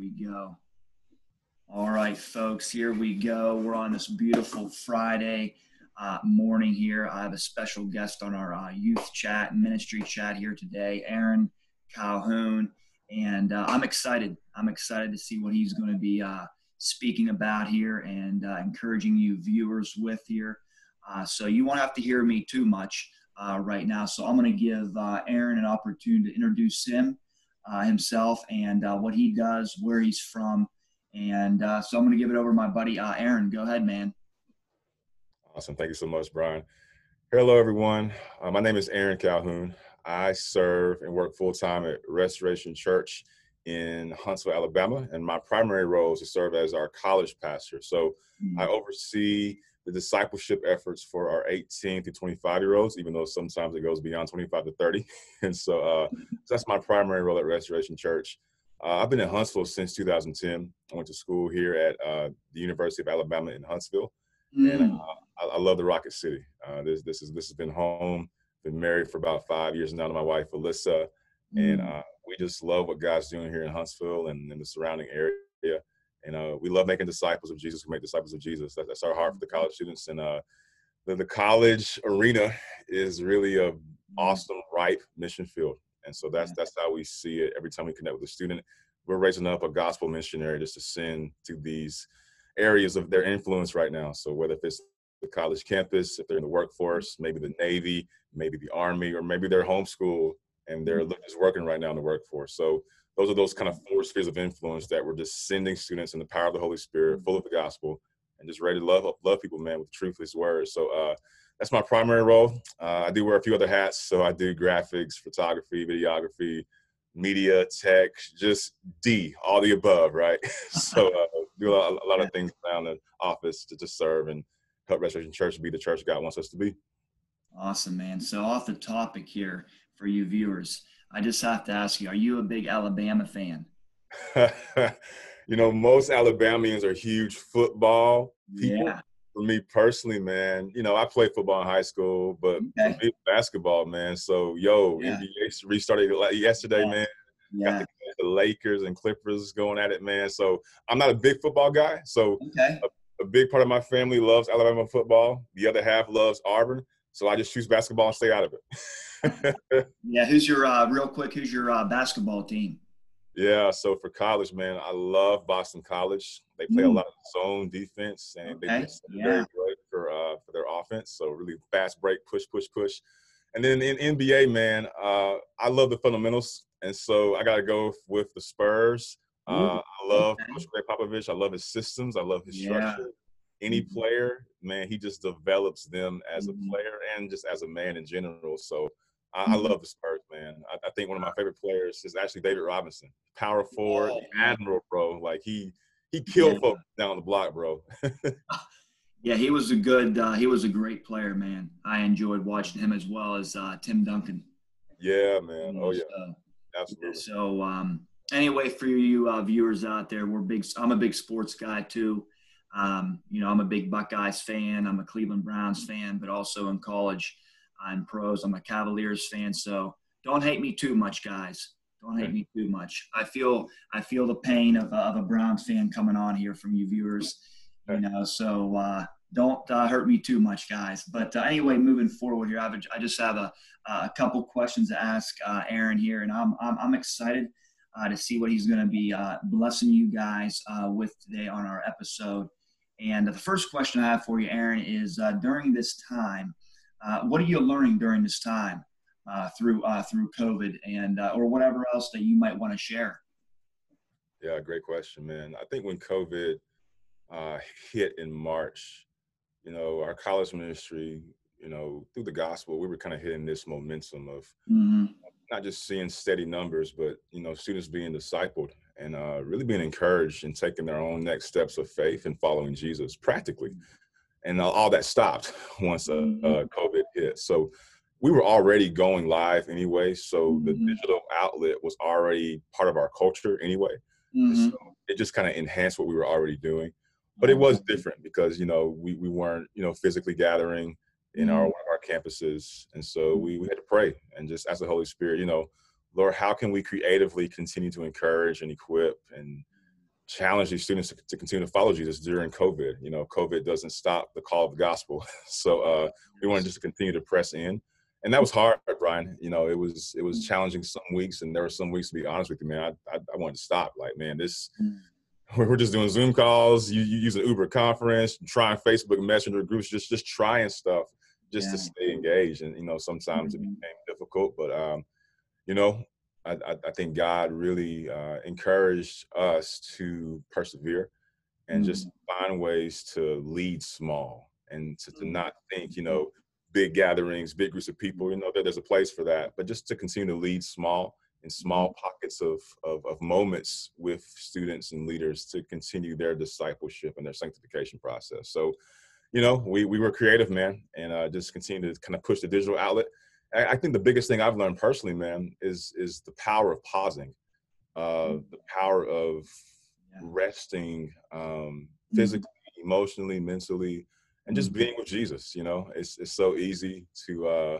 we go. All right, folks, here we go. We're on this beautiful Friday uh, morning here. I have a special guest on our uh, youth chat ministry chat here today, Aaron Calhoun. And uh, I'm excited. I'm excited to see what he's going to be uh, speaking about here and uh, encouraging you viewers with here. Uh, so you won't have to hear me too much right now. So I'm going to give Aaron an opportunity to introduce him uh, himself and uh, what he does, where he's from. And uh, so I'm going to give it over to my buddy uh, Aaron. Go ahead, man. Awesome. Thank you so much, Brian. Hello, everyone. Uh, my name is Aaron Calhoun. I serve and work full time at Restoration Church in Huntsville, Alabama, and my primary role is to serve as our college pastor. So mm-hmm. I oversee the discipleship efforts for our 18 to 25 year olds, even though sometimes it goes beyond 25 to 30. And so, uh, so that's my primary role at Restoration Church. Uh, I've been in Huntsville since 2010. I went to school here at uh, the University of Alabama in Huntsville, mm. and uh, I, I, love the Rocket City. Uh, this this is this has been home. Been married for about five years now to my wife Alyssa, mm. and uh, we just love what God's doing here in Huntsville and in the surrounding area. And uh, we love making disciples of Jesus. We make disciples of Jesus. That, that's our heart for the college students. And uh, the, the college arena is really a awesome, ripe mission field. And so that's that's how we see it every time we connect with a student. We're raising up a gospel missionary just to send to these areas of their influence right now. So whether if it's the college campus, if they're in the workforce, maybe the Navy, maybe the Army, or maybe they're homeschool and they're just working right now in the workforce. So those are those kind of four spheres of influence that we're just sending students in the power of the Holy Spirit, full of the gospel, and just ready to love love people, man, with truth His word. So uh, that's my primary role. Uh, I do wear a few other hats, so I do graphics, photography, videography, media, tech, just D, all the above, right? so uh, do a, a, lot of things around the office to just serve and help Restoration Church be the church God wants us to be. Awesome, man. So off the topic here for you viewers I just have to ask you: Are you a big Alabama fan? you know, most Alabamians are huge football people. Yeah. For me personally, man, you know, I played football in high school, but okay. me, basketball, man. So, yo, yeah. NBA restarted yesterday, yeah. man. Yeah. Got the, the, Lakers and Clippers going at it, man. So, I'm not a big football guy. So, okay. a, a big part of my family loves Alabama football. The other half loves Auburn. So, I just choose basketball and stay out of it. yeah, who's your uh, real quick? Who's your uh, basketball team? Yeah, so for college, man, I love Boston College. They play mm. a lot of zone defense, and okay. they just yeah. very good for uh, for their offense. So really fast break, push, push, push. And then in NBA, man, uh, I love the fundamentals, and so I got to go with the Spurs. Uh, I love okay. Coach Gregg Popovich. I love his systems. I love his yeah. structure. Any mm-hmm. player, man, he just develops them as a mm-hmm. player and just as a man in general. So I, I mm-hmm. love the Spurs, man. I, I, think one of my favorite players is actually David Robinson, power forward, oh, admiral, bro. Like he he killed yeah. folks down the block, bro. yeah, he was a good. Uh, he was a great player, man. I enjoyed watching him as well as uh, Tim Duncan. Yeah, man. Oh yeah, uh, absolutely. So um, anyway, for you uh, viewers out there, we're big. I'm a big sports guy too. Um, you know, I'm a big Buckeyes fan. I'm a Cleveland Browns fan, but also in college I'm pros. I'm a Cavaliers fan, so don't hate me too much, guys. Don't hate me too much. I feel I feel the pain of, of a Browns fan coming on here from you viewers, you know. So uh, don't uh, hurt me too much, guys. But uh, anyway, moving forward here, I, have a, I just have a, a couple questions to ask uh, Aaron here, and I'm I'm, I'm excited uh, to see what he's going to be uh, blessing you guys with today on our episode. And the first question I have for you, Aaron, is during this time uh, what are you learning during this time uh, through uh, through COVID and uh, or whatever else that you might want to share? Yeah, great question, man. I think when COVID uh, hit in March, you know, our college ministry, you know, through the gospel, we were kind of hitting this momentum of mm-hmm. not just seeing steady numbers, but you know, students being discipled and uh, really being encouraged and taking their own next steps of faith and following Jesus practically. Mm-hmm and all that stopped once uh, mm-hmm. uh, COVID hit. So we were already going live anyway. So mm-hmm. the digital outlet was already part of our culture anyway. Mm-hmm. So it just kind of enhanced what we were already doing. But it was different because you know we, we weren't you know physically gathering in our mm-hmm. one of our campuses, and so we, we had to pray and just ask the Holy Spirit, you know, Lord, how can we creatively continue to encourage and equip and challenge these students to, to, continue to follow Jesus during COVID. You know, COVID doesn't stop the call of the gospel. so uh, we wanted to just to continue to press in. And that was hard, Brian. You know, it was it was challenging some weeks, and there were some weeks, to be honest with you, man, I, I, I wanted to stop. Like, man, this mm. we're just doing Zoom calls, you, you use an Uber conference, trying Facebook Messenger groups, just just trying stuff just yeah. to stay engaged. And you know, sometimes mm-hmm. it became difficult, but um, you know, I, I, think God really uh, encouraged us to persevere and mm-hmm. just find ways to lead small and to, to not think, you know, big gatherings, big groups of people, you know, that there's a place for that, but just to continue to lead small in small mm-hmm. pockets of, of, of moments with students and leaders to continue their discipleship and their sanctification process. So, you know, we, we were creative, man, and uh, just continue to kind of push the digital outlet I think the biggest thing I've learned personally, man, is is the power of pausing, uh, mm. the power of yeah. resting um, mm-hmm. physically, mm-hmm. emotionally, mentally, and just mm-hmm. being with Jesus. You know, it's it's so easy to uh,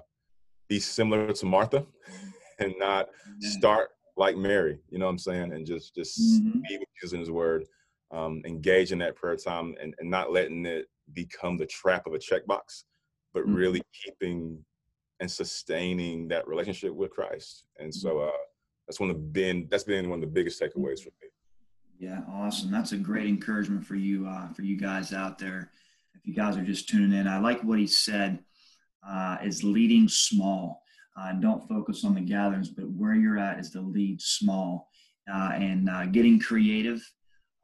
be similar to Martha and not yeah. start like Mary. You know what I'm saying? And just just mm-hmm. be with Jesus in His Word, um, engage in that prayer time, and, and not letting it become the trap of a checkbox, but mm-hmm. really keeping and sustaining that relationship with Christ. And so mm-hmm. uh, that's one of been that's been one of the biggest takeaways for me. Yeah, awesome. That's a great encouragement for you uh, for you guys out there. If you guys are just tuning in, I like what he said uh, is leading small. Uh, don't focus on the gatherings, but where you're at is to lead small uh, and uh, getting creative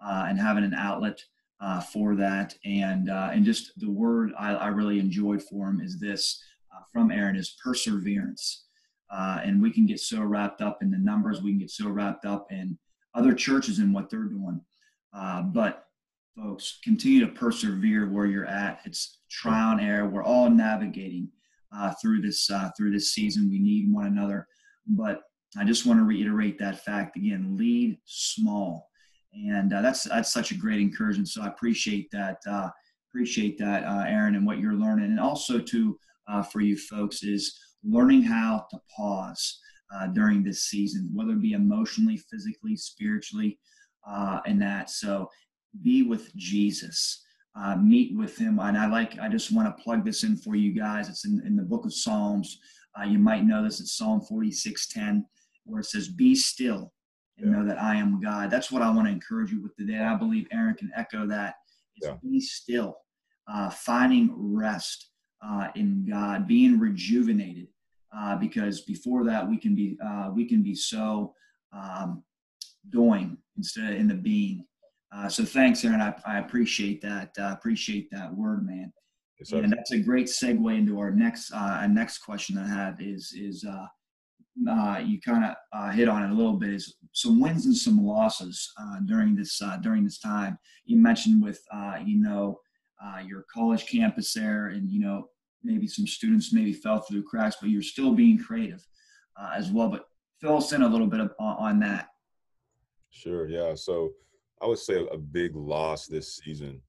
uh, and having an outlet uh, for that. And uh, and just the word I, I really enjoyed for him is this uh, from Aaron is perseverance. Uh, and we can get so wrapped up in the numbers, we can get so wrapped up in other churches and what they're doing. Uh, but folks, continue to persevere where you're at. It's trial and error. We're all navigating uh, through this uh, through this season. We need one another. But I just want to reiterate that fact again: lead small, and uh, that's that's such a great encouragement. So I appreciate that. appreciate that, Aaron, and what you're learning, and also to uh, for you folks is learning how to pause uh, during this season, whether it be emotionally, physically, spiritually, uh, and that. So be with Jesus. Uh, meet with him. And I like, I just want to plug this in for you guys. It's in, in the book of Psalms. Uh, you might know this. It's Psalm 46:10, where it says, Be still and yeah. know that I am God. That's what I want to encourage you with today. I believe Aaron can echo that. Is yeah. be still, uh, finding rest uh, in God, being rejuvenated. Uh, because before that, we can be uh, we can be so um, doing instead of in the being. Uh, so thanks, Aaron. I, I appreciate that. Uh, appreciate that word, man. Yes, and that's a great segue into our next uh, next question I have is is uh, uh, you kind of uh, hit on it a little bit is some wins and some losses uh, during this uh, during this time. You mentioned with uh, you know uh, your college campus there, and you know maybe some students maybe fell through the cracks, but you're still being creative uh, as well. But fill us in a little bit of, on, that. Sure. Yeah. So I would say a big loss this season.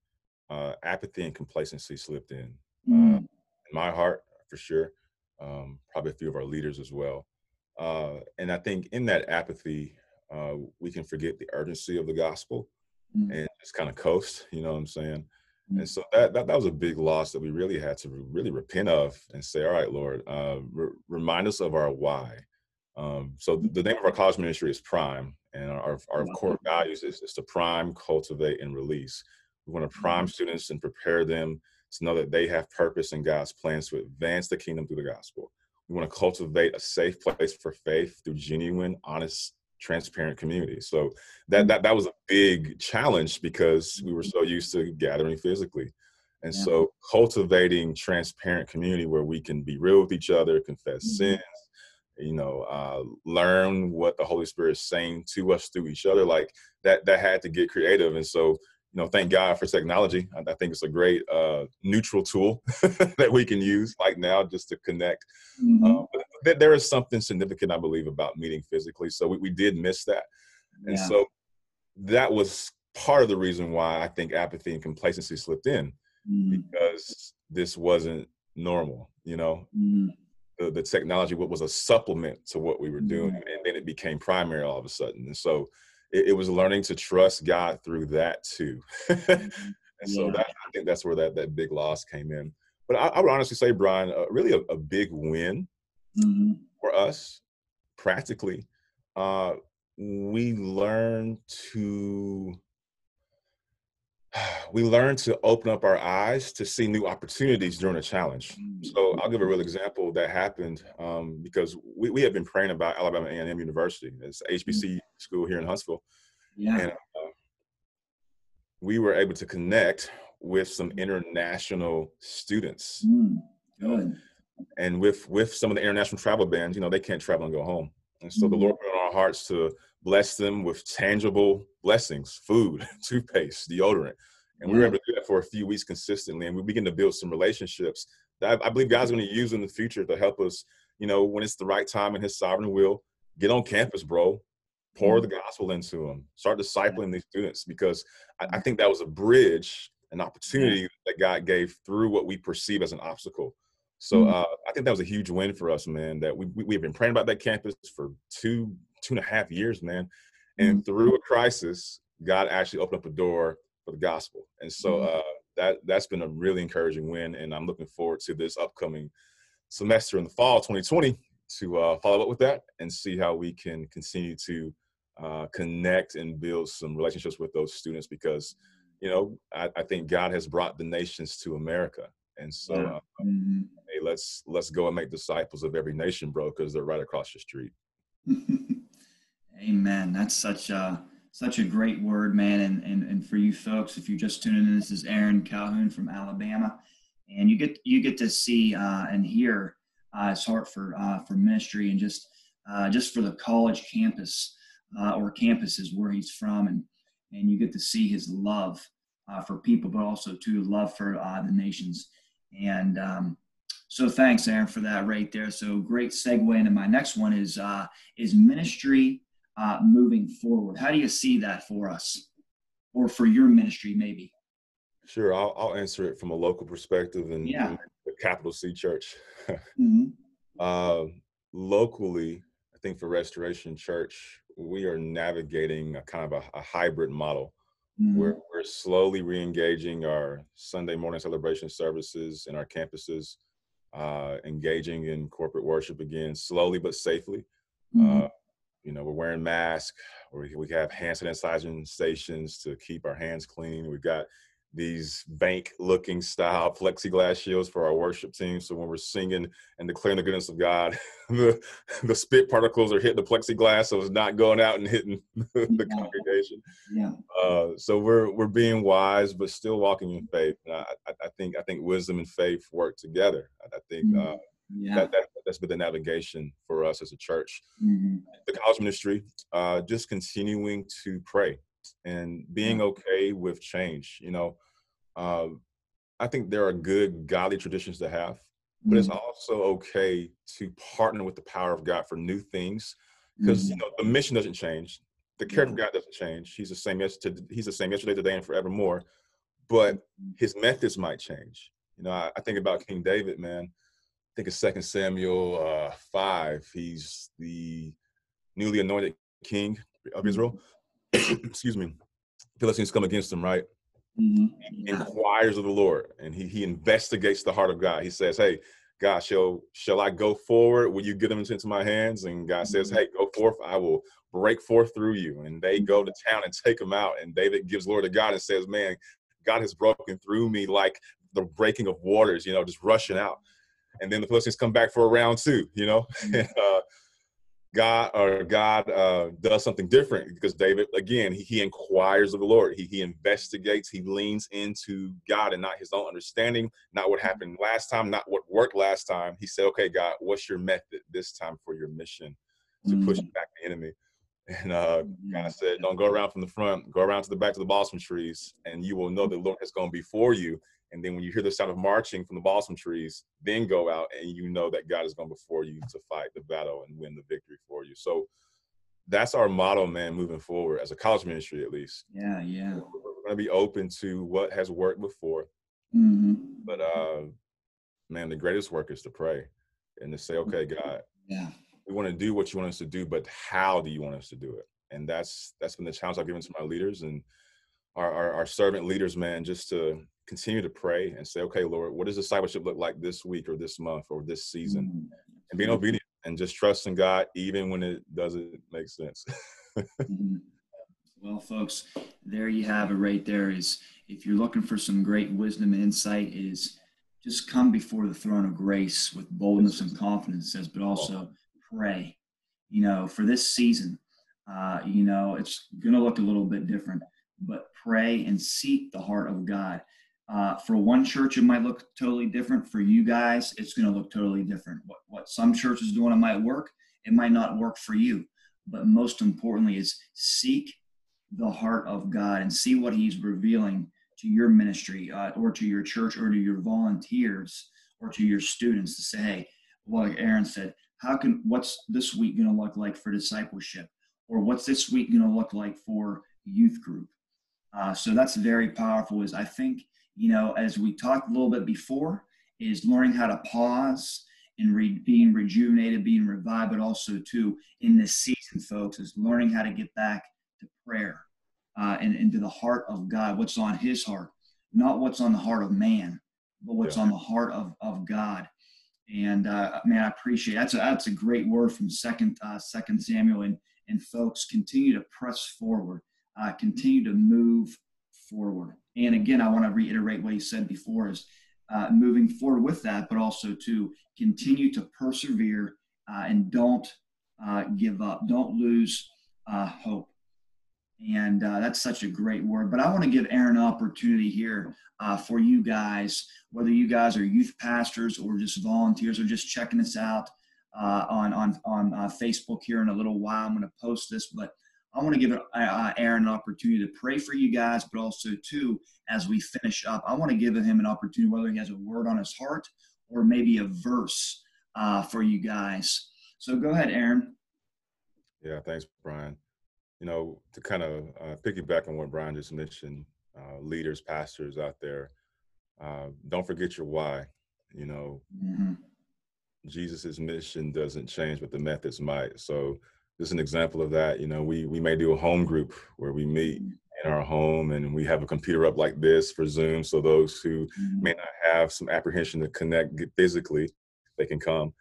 Uh, apathy and complacency slipped in. Mm. in my heart, for sure. Um, probably a few of our leaders as well. Uh, and I think in that apathy, uh, we can forget the urgency of the gospel mm. and just kind of coast. You know what I'm saying? And mm. so that, that that was a big loss that we really had to really repent of and say, all right, Lord, uh, re- remind us of our why. Um, so the, the, name of our college ministry is Prime, and our, our core values is, is to prime, cultivate, and release. We want to prime mm-hmm. students and prepare them to know that they have purpose in God's plans to advance the kingdom through the gospel. We want to cultivate a safe place for faith through genuine, honest transparent community. So that mm. that that was a big challenge because we were mm-hmm. so used to gathering physically. And yeah. so cultivating transparent community where we can be real with each other, confess mm-hmm. sins, you know, uh, learn what the Holy Spirit is saying to us through each other, like that that had to get creative. And so you know, thank God for technology. I, I think it's a great uh, neutral tool that we can use, like now, just to connect. Mm-hmm. Uh, there is something significant, I believe, about meeting physically. So we, we did miss that, yeah. and so that was part of the reason why I think apathy and complacency slipped in, mm-hmm. because this wasn't normal. You know, mm-hmm. the, the technology what was a supplement to what we were doing, mm-hmm. and then it became primary all of a sudden, and so it, it, was learning to trust God through that too. and so yeah. that, I think that's where that, that big loss came in. But I, I would honestly say, Brian, uh, really a, a, big win mm-hmm. for us practically. Uh, we learned to we learned to open up our eyes to see new opportunities during a challenge. So I'll give a real example that happened um, because we, we have been praying about Alabama A&M University. It's HBC school here in Huntsville. Yeah. And uh, we were able to connect with some international students. Mm, good. And with with some of the international travel bans, you know, they can't travel and go home. And so mm-hmm. the Lord put on our hearts to bless them with tangible blessings, food, toothpaste, deodorant. And we were able to do that for a few weeks consistently. And we begin to build some relationships that I, I believe God's going to use in the future to help us, you know, when it's the right time in his sovereign will, get on campus, bro, pour mm-hmm. the gospel into them, start discipling these students, because I, I think that was a bridge, an opportunity that God gave through what we perceive as an obstacle. So mm. uh, I think that was a huge win for us, man. That we, we have been praying about that campus for two two and a half years, man. And mm. through a crisis, God actually opened up a door for the gospel. And so mm. uh, that that's been a really encouraging win. And I'm looking forward to this upcoming semester in the fall 2020 to uh, follow up with that and see how we can continue to uh, connect and build some relationships with those students because you know I, I think God has brought the nations to America and so, yeah. uh, mm-hmm. hey, let's let's go and make disciples of every nation, bro, because they're right across the street. Amen. That's such a such a great word, man. And, and and for you folks, if you're just tuning in, this is Aaron Calhoun from Alabama, and you get you get to see uh, and hear uh, his heart for uh, for ministry and just uh, just for the college campus uh, or campuses where he's from, and and you get to see his love uh, for people, but also to love for uh, the nations. And um, so thanks, Aaron, for that right there. So great segue into my next one is uh, is ministry uh, moving forward. How do you see that for us, or for your ministry, maybe? Sure, I'll, I'll answer it from a local perspective and, yeah. the capital C Church. mm-hmm. uh, locally, I think for Restoration Church, we are navigating a kind of a, a hybrid model. Mm-hmm. We're, we're slowly re-engaging our Sunday morning celebration services in our campuses, uh, engaging in corporate worship again, slowly but safely. Mm-hmm. Uh, you know, we're wearing masks. We, we have hand sanitizing stations to keep our hands clean. We've got these bank looking style plexiglass shields for our worship team. So when we're singing and declaring the goodness of God, the, the spit particles are hitting the plexiglass, so it's not going out and hitting the yeah. congregation. Yeah. Uh, so we're we're being wise, but still walking in faith. I, I, I, think I think wisdom and faith work together. I, think mm-hmm. uh, yeah. that, that that's been the navigation for us as a church. Mm-hmm. The college ministry, uh, just continuing to pray and being okay with change. You know, um, I think there are good godly traditions to have, but mm-hmm. it's also okay to partner with the power of God for new things because mm-hmm. you know the mission doesn't change, the character of God doesn't change. He's the same yesterday. He's the same yesterday, today, and forevermore. But mm-hmm. his methods might change. You know, I, I think about King David, man. I think it's Second Samuel uh, five. He's the newly anointed king of Israel. excuse me, Philistines come against him, right? Mm-hmm. Inquires of the Lord and he, he investigates the heart of God. He says, Hey, God, shall shall I go forward? Will you get them into my hands? And God says, mm-hmm. Hey, go forth, I will break forth through you. And they go to town and take them out. And David gives Lord to God and says, Man, God has broken through me like the breaking of waters, you know, just rushing out. And then the Philistines come back for a round two, you know. Mm-hmm. uh, God or God uh, does something different because David, again, he, he inquires of the Lord. He, he investigates, he leans into God and not his own understanding, not what happened last time, not what worked last time. He said, okay, God, what's your method this time for your mission to mm-hmm. push back the enemy? And uh, God said, don't go around from the front, go around to the back to the balsam trees, and you will know the Lord has gone before you and then when you hear the sound of marching from the balsam trees, then go out and you know that God is going before you to fight the battle and win the victory for you. So that's our model, man, moving forward as a college ministry, at least. Yeah, yeah. We're going to be open to what has worked before. Mm-hmm. But, uh, man, the greatest work is to pray and to say, okay, God, yeah. we want to do what you want us to do, but how do you want us to do it? and that's that's been the challenge I've given to my leaders and our, our, our servant leaders, man, just to continue to pray and say, okay, Lord, what does discipleship look like this week or this month or this season? Mm-hmm. And being obedient and just trusting God even when it doesn't make sense. mm-hmm. Well, folks, there you have it right there is if you're looking for some great wisdom and insight is just come before the throne of grace with boldness and confidence says but also pray you know for this season uh, you know it's going to look a little bit different but pray and seek the heart of god uh, for one church it might look totally different for you guys it's going to look totally different what, what some churches doing it might work it might not work for you but most importantly is seek the heart of God and see what He's revealing to your ministry uh, or to your church or to your volunteers or to your students to say, hey, like Aaron said, how can what's this week going to look like for discipleship, or what's this week going to look like for youth group? Uh, so that's very powerful. Is I think you know as we talked a little bit before, is learning how to pause and re- being rejuvenated, being revived, but also too in this season, folks, is learning how to get back to prayer uh, and into the heart of God, what's on his heart, not what's on the heart of man, but what's yeah. on the heart of, of God. And uh, man, I appreciate that's a, that's a great word from second uh, second Samuel and and folks continue to press forward, uh, continue to move forward. And again, I want to reiterate what he said before is uh, moving forward with that, but also to continue to persevere uh, and don't uh, give up, don't lose uh, hope. And uh, that's such a great word. But I want to give Aaron an opportunity here uh, for you guys, whether you guys are youth pastors or just volunteers or just checking us out on on on Facebook here in a little while. I'm going to post this, but I want to give uh, Aaron an opportunity to pray for you guys, but also too as we finish up, I want to give him an opportunity whether he has a word on his heart or maybe a verse uh, for you guys. So go ahead, Aaron. Yeah, thanks, Brian you know, to kind of uh, piggyback on what Brian just mentioned, uh, leaders, pastors out there, uh, don't forget your why. You know, mm-hmm. Jesus's mission doesn't change, but the methods might. So, just an example of that. You know, we we may do a home group where we meet mm-hmm. in our home and we have a computer up like this for Zoom, so those who mm-hmm. may not have some apprehension to connect physically, they can come,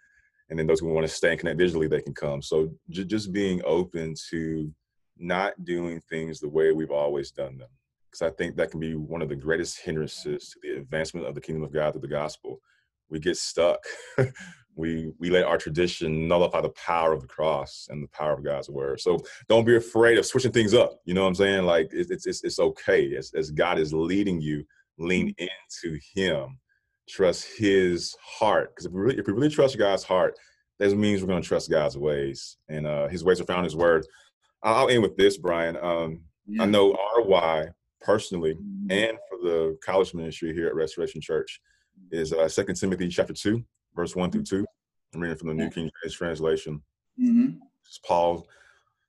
and then those who want to stay and connect digitally, they can come. So, j- just being open to not doing things the way we've always done them. Because I think that can be one of the greatest hindrances to the advancement of the kingdom of God through the gospel. We get stuck. we we let our tradition nullify the power of the cross and the power of God's word. So don't be afraid of switching things up. You know what I'm saying? Like it's it's it's okay as as God is leading you, lean into Him, trust His heart. Because if we really if we really trust God's heart, that means we're going to trust God's ways, and uh, His ways are found in His word. I'll end with this, Brian. Um, yeah. I know RY personally mm-hmm. and for the college ministry here at Restoration Church is uh, 2 Timothy chapter 2, verse 1 through 2. I'm reading from the New King James translation. Mm-hmm. It's Paul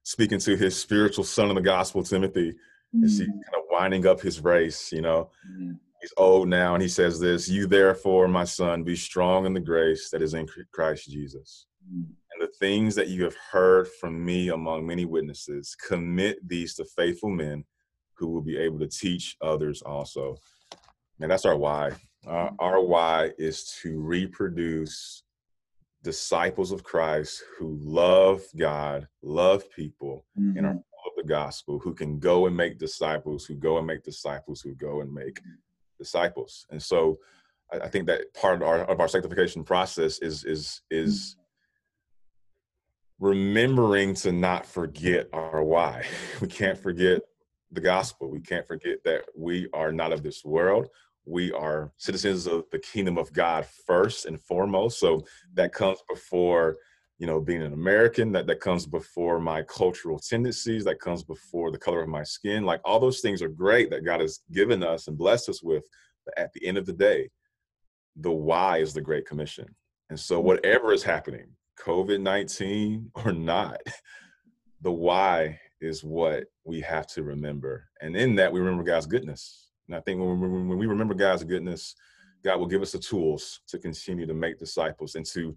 speaking to his spiritual son in the gospel, Timothy, mm-hmm. as he kind of winding up his race, you know. Mm-hmm. He's old now, and he says this You therefore, my son, be strong in the grace that is in Christ Jesus. Mm-hmm and the things that you have heard from me among many witnesses, commit these to faithful men who will be able to teach others also. And that's our why. Our, our why is to reproduce disciples of Christ who love God, love people, mm-hmm. and are full of the gospel, who can go and make disciples, who go and make disciples, who go and make disciples. And so I, I think that part of our, of our sanctification process is is is mm-hmm remembering to not forget our why. We can't forget the gospel. We can't forget that we are not of this world. We are citizens of the kingdom of God first and foremost. So that comes before, you know, being an American, that, that comes before my cultural tendencies, that comes before the color of my skin. Like all those things are great that God has given us and blessed us with. But at the end of the day, the why is the Great Commission. And so mm. whatever is happening, COVID 19 or not, the why is what we have to remember. And in that, we remember God's goodness. And I think when we, when we remember God's goodness, God will give us the tools to continue to make disciples and to,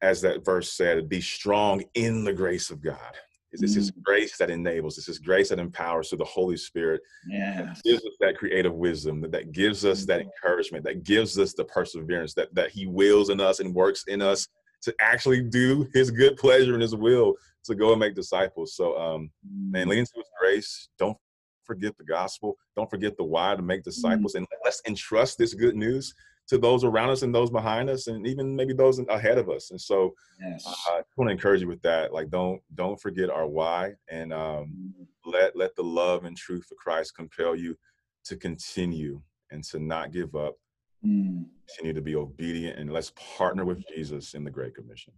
as that verse said, be strong in the grace of God. It's, it's His mm. grace that enables. It's His grace that empowers. So the Holy Spirit yes. gives us that creative wisdom, that, that gives us that mm. encouragement, that gives us the perseverance, that that He wills in us and works in us to actually do His good pleasure and His will to go and make disciples. So, um, man, mm. lean into His grace. Don't forget the gospel. Don't forget the why to make disciples, and let's entrust this good news to those around us and those behind us and even maybe those ahead of us and so yes. uh, i want to encourage you with that like don't don't forget our why and um, mm-hmm. let let the love and truth of christ compel you to continue and to not give up mm. continue to be obedient and let's partner with jesus in the great commission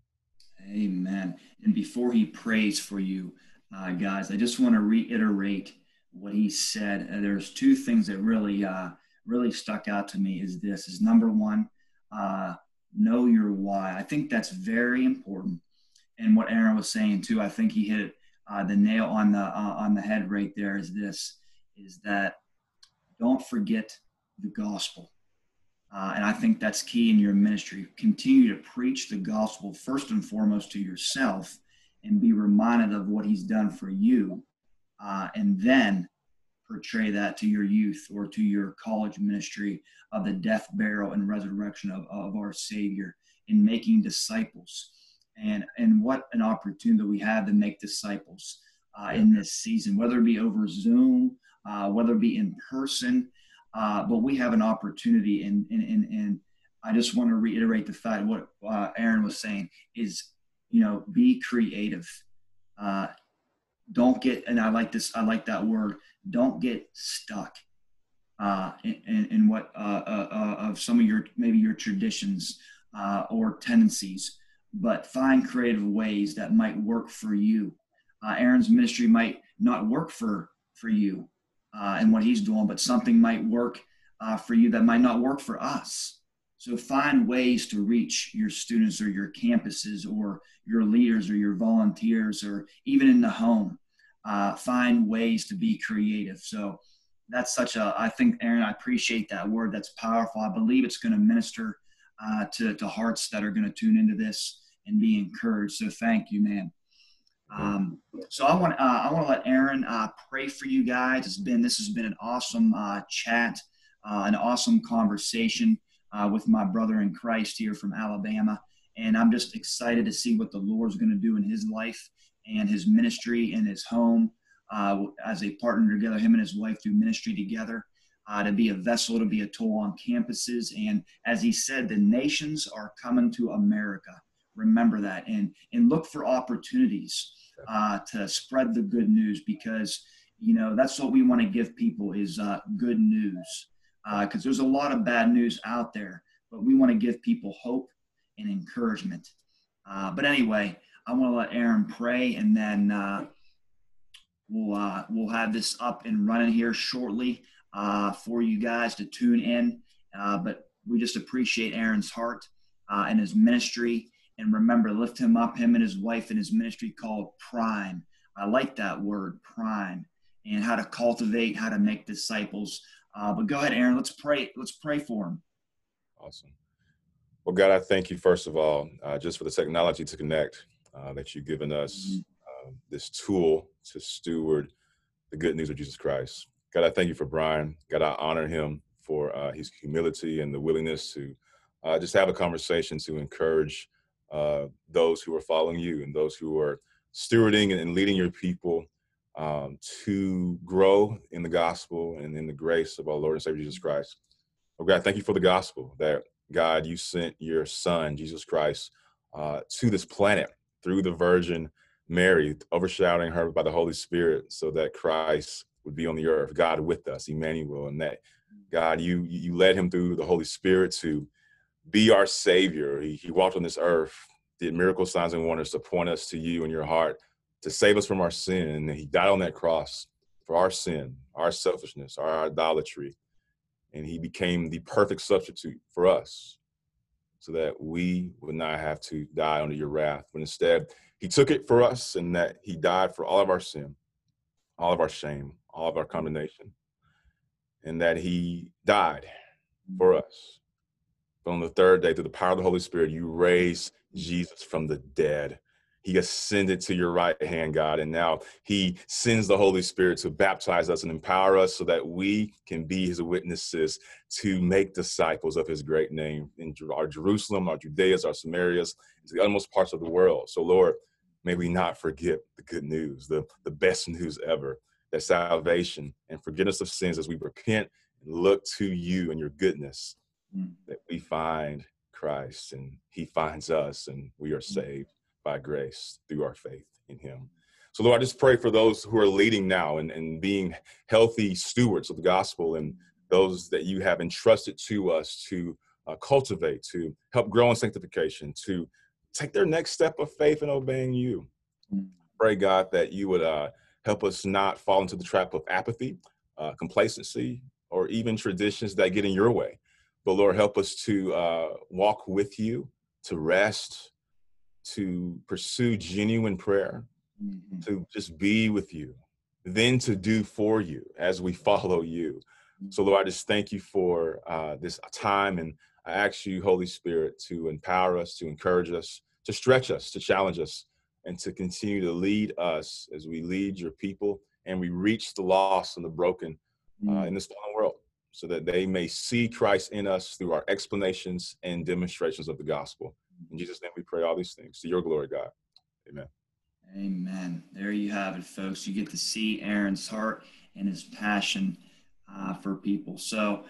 amen and before he prays for you uh, guys i just want to reiterate what he said. Uh, there's two things that really uh, really stuck out to me is this is number one uh, know your why. I think that's very important. And what aaron was saying too i think he hit uh, the nail on the uh, on the head right there is this is that don't forget the gospel. Uh, and i think that's key in your ministry. Continue to preach the gospel first and foremost to yourself and be reminded of what he's done for you uh, and then portray that to your youth or to your college ministry of the death, burial, and resurrection of, of our Savior in making disciples. And, and what an opportunity we have to make disciples uh, in this season, whether it be over Zoom, uh, whether it be in person. Uh, but we have an opportunity, and, and, and, and I just want to reiterate the fact what uh, Aaron was saying is, you know, be creative. Don't get, and I like this, I like that word, don't get stuck uh, in, in, what uh, uh, uh, of some of your maybe your traditions uh, or tendencies, but find creative ways that might work for you. Uh, Aaron's ministry might not work for for you and what he's doing, but something might work for you that might not work for us. So find ways to reach your students or your campuses or your leaders or your volunteers or even in the home uh, find ways to be creative. So that's such a, I think, Aaron, I appreciate that word. That's powerful. I believe it's going to minister uh, to, to hearts that are going to tune into this and be encouraged. So thank you, man. Um, so I want uh, I want to let Aaron uh, pray for you guys. It's been this has been an awesome uh, chat, uh, an awesome conversation uh, with my brother in Christ here from Alabama, and I'm just excited to see what the Lord's going to do in his life and his ministry and his home uh, as they partner together, him and his wife do ministry together. Uh, to be a vessel, to be a tool on campuses. And as he said, the nations are coming to America. Remember that and, and look for opportunities uh, to spread the good news because, you know, that's what we want to give people is uh, good news because uh, there's a lot of bad news out there, but we want to give people hope and encouragement. Uh, but anyway, I want to let Aaron pray, and then uh, we'll uh, we'll have this up and running here shortly uh, for you guys to tune in. Uh, but we just appreciate Aaron's heart and his ministry, and remember, lift him up, him and his wife, and his ministry called Prime. I like that word, Prime, and how to cultivate, how to make disciples. Uh, but go ahead, Aaron. Let's pray. Let's pray for him. Awesome. Well, God, I thank you first of all, uh, just for the technology to connect uh, that you've given us uh, this tool to steward the good news of Jesus Christ. God, I thank you for Brian. God, I honor him for uh, his humility and the willingness to uh, just have a conversation to encourage uh, those who are following you and those who are stewarding and leading your people um, to grow in the gospel and in the grace of our Lord and Savior Jesus Christ. Oh God, thank you for the gospel that God, you sent your son, Jesus Christ, uh, to this planet through the Virgin Mary, overshadowing her by the Holy Spirit, so that Christ would be on the earth, God with us, Emmanuel, and that God, you you led him through the Holy Spirit to be our Savior. He, he walked on this earth, did miracle signs and wonders to point us to you in your heart, to save us from our sin. And he died on that cross for our sin, our selfishness, our idolatry. And he became the perfect substitute for us so that we would not have to die under your wrath. But instead, he took it for us and that he died for all of our sin, all of our shame, all of our condemnation, and that he died for mm-hmm. us. But on the third day, through the power of the Holy Spirit, you raised Jesus from the dead. He ascended to your right hand, God. And now he sends the Holy Spirit to baptize us and empower us so that we can be his witnesses to make disciples of his great name in our Jerusalem, our Judeas, our Samarias, to the utmost parts of the world. So, Lord, may we not forget the good news, the, the best news ever, that salvation and forgiveness of sins as we repent and look to you and your goodness, mm. that we find Christ and he finds us and we are mm. saved by grace through our faith in him. So, Lord, I just pray for those who are leading now and, and being healthy stewards of the gospel and those that you have entrusted to us to uh, cultivate, to help grow in sanctification, to take their next step of faith in obeying you. Mm. Pray, God, that you would uh, help us not fall into the trap of apathy, uh, complacency, or even traditions that get in your way. But Lord, help us to uh, walk with you, to rest, to pursue genuine prayer, mm-hmm. to just be with you, then to do for you as we follow you. So, Lord, I just thank you for uh, this time. And I ask you, Holy Spirit, to empower us, to encourage us, to stretch us, to challenge us, and to continue to lead us as we lead your people and we reach the lost and the broken uh, mm. in this fallen world so that they may see Christ in us through our explanations and demonstrations of the gospel. In Jesus' name we pray all these things. To your glory, God. Amen. Amen. There you have it, folks. You get to see Aaron's heart and his passion uh, for people. So,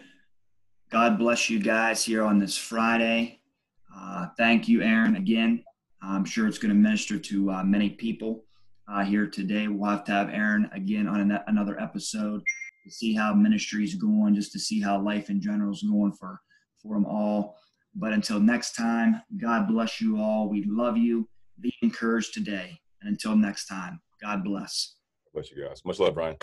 God bless you guys here on this Friday. Uh, thank you, Aaron, again. I'm sure it's going to minister to uh, many people uh, here today. We'll have to have Aaron again on an- another episode to see how ministry is going, just to see how life in general is going for, for them all. But until next time, God bless you all. We love you. Be encouraged today. And until next time, God bless. Bless you guys. Much love, Brian.